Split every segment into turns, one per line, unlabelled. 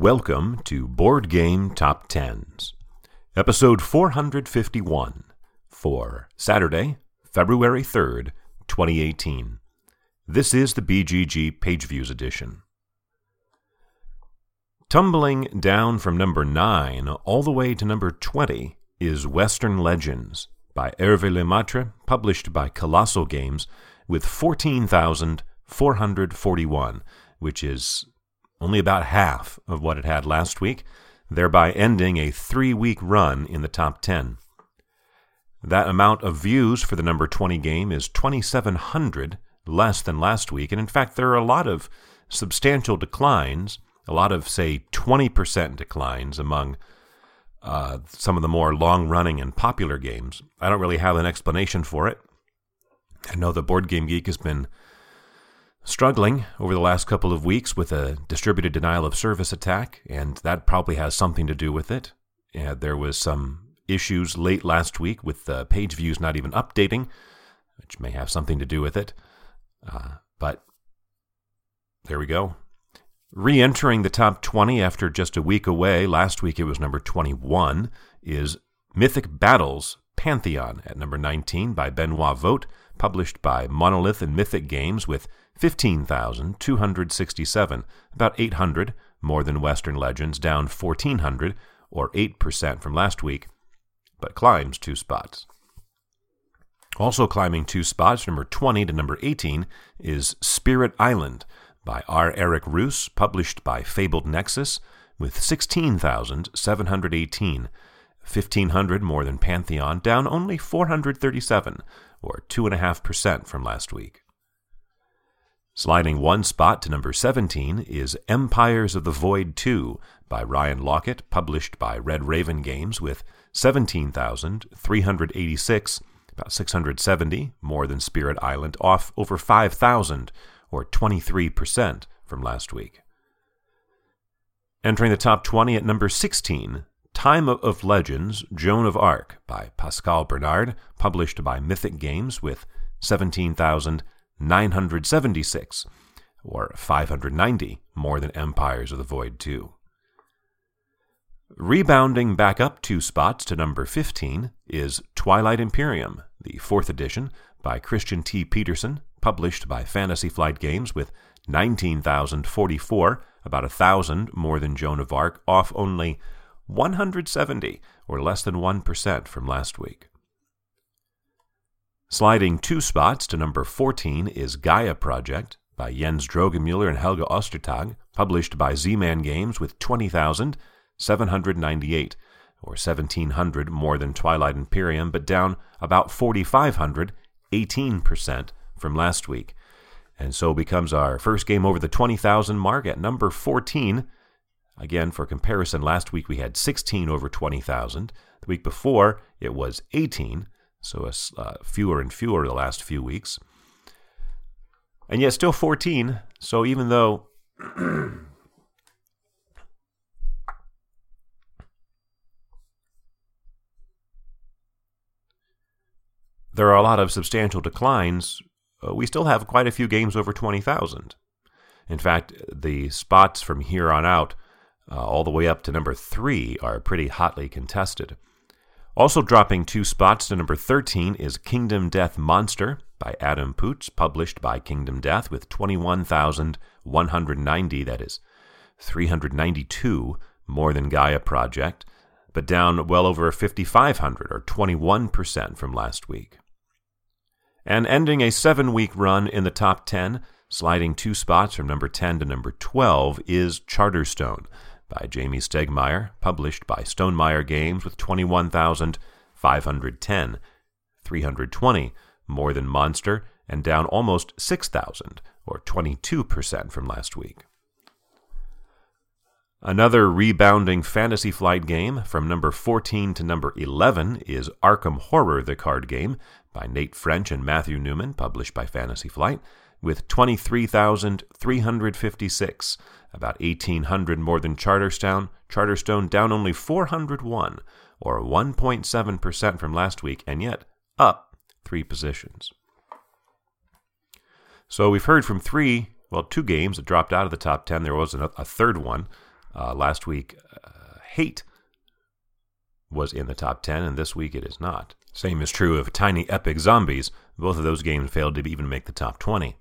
Welcome to Board Game Top Tens, episode 451 for Saturday, February 3rd, 2018. This is the BGG Page Views edition. Tumbling down from number 9 all the way to number 20 is Western Legends by Hervé Lemaitre, published by Kolossal Games, with 14,441, which is only about half of what it had last week, thereby ending a three week run in the top 10. That amount of views for the number 20 game is 2,700 less than last week, and in fact, there are a lot of substantial declines, a lot of, say, 20% declines among uh, some of the more long running and popular games. I don't really have an explanation for it. I know the Board Game Geek has been struggling over the last couple of weeks with a distributed denial of service attack, and that probably has something to do with it. Yeah, there was some issues late last week with the page views not even updating, which may have something to do with it. Uh, but there we go. Re entering the top 20 after just a week away, last week it was number 21, is Mythic Battles Pantheon at number 19 by Benoit Vogt, published by Monolith and Mythic Games with 15,267, about 800 more than Western Legends, down 1,400 or 8% from last week, but climbs two spots. Also climbing two spots, number 20 to number 18, is Spirit Island by R. Eric Reuss, published by Fabled Nexus, with 16,718, 1,500 more than Pantheon, down only 437, or 2.5% from last week. Sliding one spot to number 17 is Empires of the Void 2 by Ryan Laukat, published by Red Raven Games, with 17,386, about 670 more than Spirit Island, off over 5,000, or 23% from last week. Entering the top 20 at number 16, Time of Legends Joan of Arc by Pascal Bernard, published by Mythic Games, with 17,976, or 590 more than Empires of the Void 2. Rebounding back up two spots to number 15 is Twilight Imperium, the fourth edition, by Christian T. Petersen, published by Fantasy Flight Games with 19,044, about a thousand more than Joan of Arc, off only 170, or less than 1% from last week. Sliding two spots to number 14 is Gaia Project by Jens Drogemuller and Helge Ostertag, published by Z-Man Games with 20,798, or 1,700 more than Twilight Imperium, but down about 4,500, 18% from last week. And so becomes our first game over the 20,000 mark at number 14. Again, for comparison, last week we had 16 over 20,000. The week before it was 18, so uh, fewer and fewer the last few weeks. And yet still 14, so even though there are a lot of substantial declines, uh, we still have quite a few games over 20,000. In fact, the spots from here on out, uh, all the way up to number three, are pretty hotly contested. Also dropping two spots to number 13 is Kingdom Death Monster by Adam Poots, published by Kingdom Death with 21,190, that is 392 more than Gaia Project, but down well over 5,500 or 21% from last week and ending a seven week run in the top 10, sliding two spots from number 10 to number 12, is Charterstone by Jamey Stegmaier, published by Stonemaier Games with 21,510, 320 more than Monster, and down almost 6,000, or 22% from last week. Another rebounding Fantasy Flight game from number 14 to number 11 is Arkham Horror, the card game, by Nate French and Matthew Newman, published by Fantasy Flight, with 23,356, about 1,800 more than Charterstone, Charterstone down only 401, or 1.7% from last week, and yet up three positions. So we've heard from three, well, two games that dropped out of the top 10. There was a third one Uh, last week, uh, Hate was in the top 10, and this week it is not. Same is true of Tiny Epic Zombies. Both of those games failed to even make the top 20.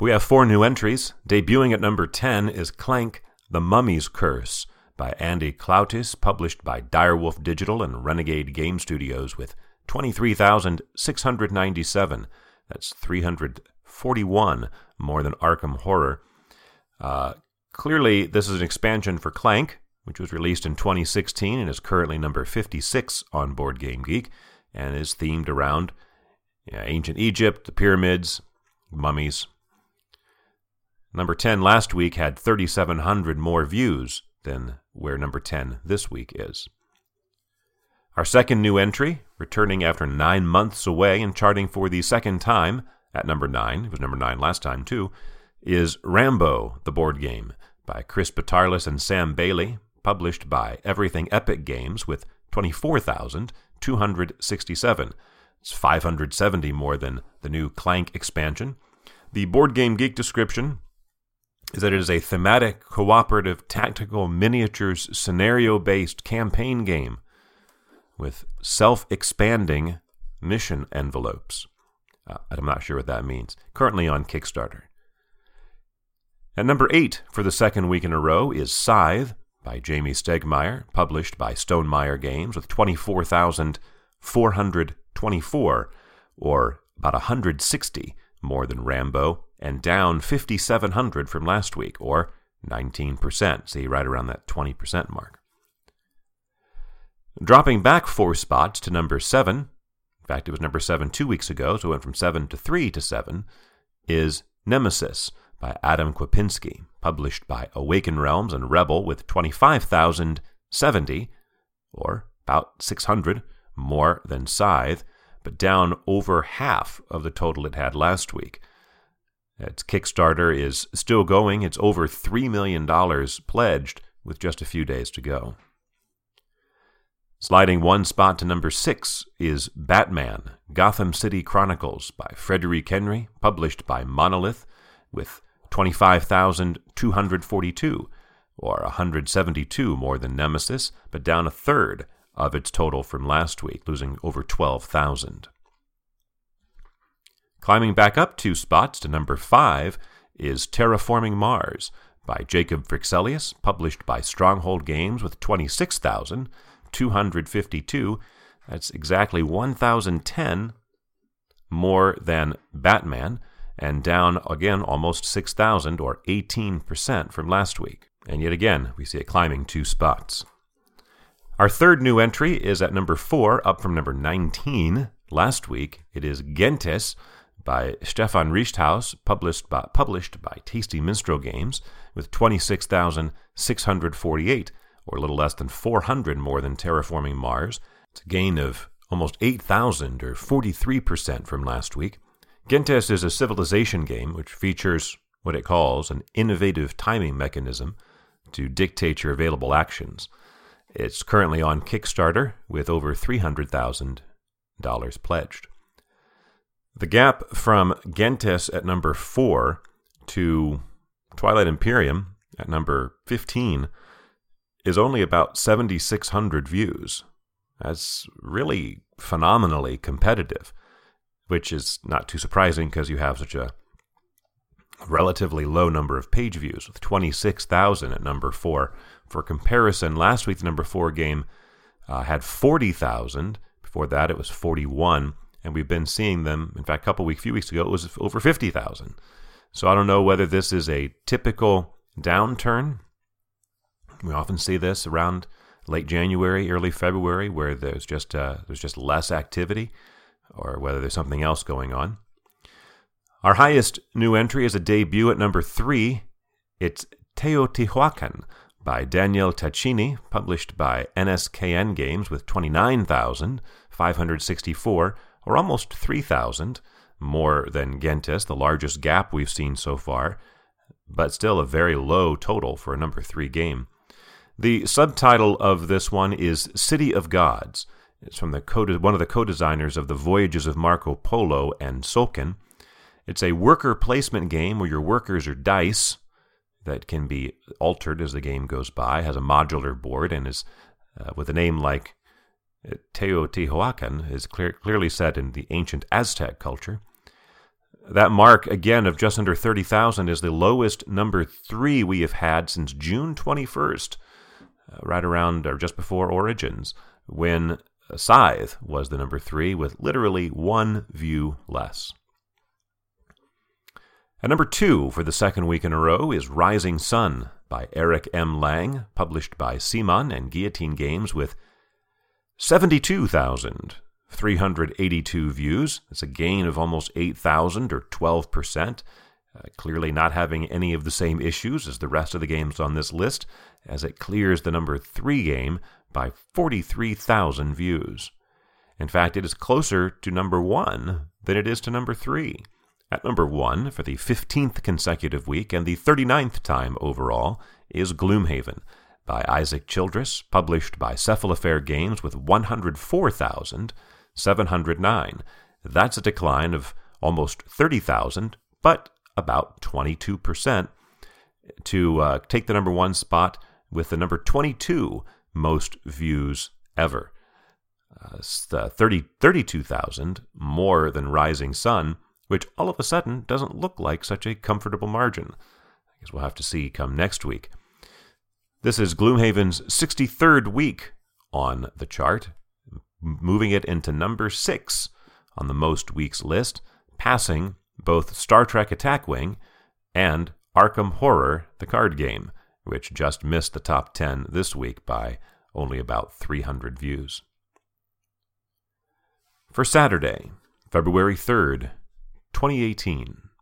We have four new entries. Debuting at number 10 is Clank The Mummy's Curse by Andy Clautice, published by Direwolf Digital and Renegade Game Studios with 23,697. That's 341 more than Arkham Horror. Uh, clearly, this is an expansion for Clank, which was released in 2016 and is currently number 56 on Board Game Geek and is themed around ancient Egypt, the pyramids, mummies. Number 10 last week had 3,700 more views than where number 10 this week is. Our second new entry, returning after nine months away and charting for the second time at number 9, it was number 9 last time too, is Rambo, the board game, by Chris Batarlis and Sam Bailey, published by Everything Epic Games with 24,267. It's 570 more than the new Clank expansion. The Board Game Geek description is that it is a thematic, cooperative, tactical, miniatures, scenario based campaign game with self expanding mission envelopes. Uh, I'm not sure what that means. Currently on Kickstarter. At number eight for the second week in a row is Scythe by Jamey Stegmaier, published by Stonemaier Games, with 24,424, or about 160 more than Rambo, and down 5,700 from last week, or 19%. See, right around that 20% mark. Dropping back four spots to number seven, in fact, it was number seven two weeks ago, so it went from seven to three to seven, is Nemesis by Adam Kwapiński, published by Awaken Realms and Rebel with 25,070, or about 600 more than Scythe, but down over half of the total it had last week. Its Kickstarter is still going. It's over $3 million pledged with just a few days to go. Sliding one spot to number six is Batman Gotham City Chronicles by Frédéric Henry, published by Monolith, with 25,242, or 172 more than Nemesis, but down a third of its total from last week, losing over 12,000. Climbing back up two spots to number five is Terraforming Mars by Jacob Fryxelius, published by Stronghold Games with 26,252. That's exactly 1,010 more than Batman, and down again almost 6,000 or 18% from last week. And yet again, we see it climbing two spots. Our third new entry is at number 4, up from number 19 last week. It is Gentes by Stefan Risthaus, published by, published by Tasty Minstrel Games, with 26,648 or a little less than 400 more than terraforming Mars. It's a gain of almost 8,000 or 43% from last week. Gentes is a civilization game which features what it calls an innovative timing mechanism to dictate your available actions. It's currently on Kickstarter with over $300,000 pledged. The gap from Gentes at number 4 to Twilight Imperium at number 15 is only about 7,600 views. That's really phenomenally competitive, which is not too surprising because you have such a relatively low number of page views, with 26,000 at number four. For comparison, last week's number four game uh, had 40,000. Before that, it was 41. And we've been seeing them, in fact, a couple weeks, few weeks ago, it was over 50,000. So I don't know whether this is a typical downturn we often see this around late January, early February, where there's just uh, there's just less activity, or whether there's something else going on. Our highest new entry is a debut at number three. It's Teotihuacan by Daniel Tascini, published by NSKN Games with 29,564, or almost 3,000 more than Gentes, the largest gap we've seen so far, but still a very low total for a number three game. The subtitle of this one is City of Gods. It's from the co- one of the co-designers of the Voyages of Marco Polo and Tzolk'in. It's a worker placement game where your workers are dice. that can be altered as the game goes by, has a modular board, and is uh, with a name like Teotihuacan is clear, clearly set in the ancient Aztec culture. That mark, again, of just under 30,000 is the lowest number three we have had since June 21st, uh, right around or just before Origins, when Scythe was the number three with literally one view less. And number two for the second week in a row is Rising Sun by Eric M. Lang, published by CMON and Guillotine Games with 72,382 views. It's a gain of almost 8,000 or 12%. Uh, clearly not having any of the same issues as the rest of the games on this list, as it clears the number 3 game by 43,000 views. In fact, it is closer to number 1 than it is to number 3. At number 1, for the 15th consecutive week and the 39th time overall, is Gloomhaven by Isaac Childress, published by Cephalofair Games with 104,709. That's a decline of almost 30,000, but about 22%, to uh, take the number one spot with the number 22 most views ever. Uh, 30, 32,000 more than Rising Sun which all of a sudden doesn't look like such a comfortable margin. I guess we'll have to see come next week. This is Gloomhaven's 63rd week on the chart, moving it into number six on the most weeks list, passing both Star Trek Attack Wing and Arkham Horror, the card game, which just missed the top 10 this week by only about 300 views. For Saturday, February 3rd, 2018.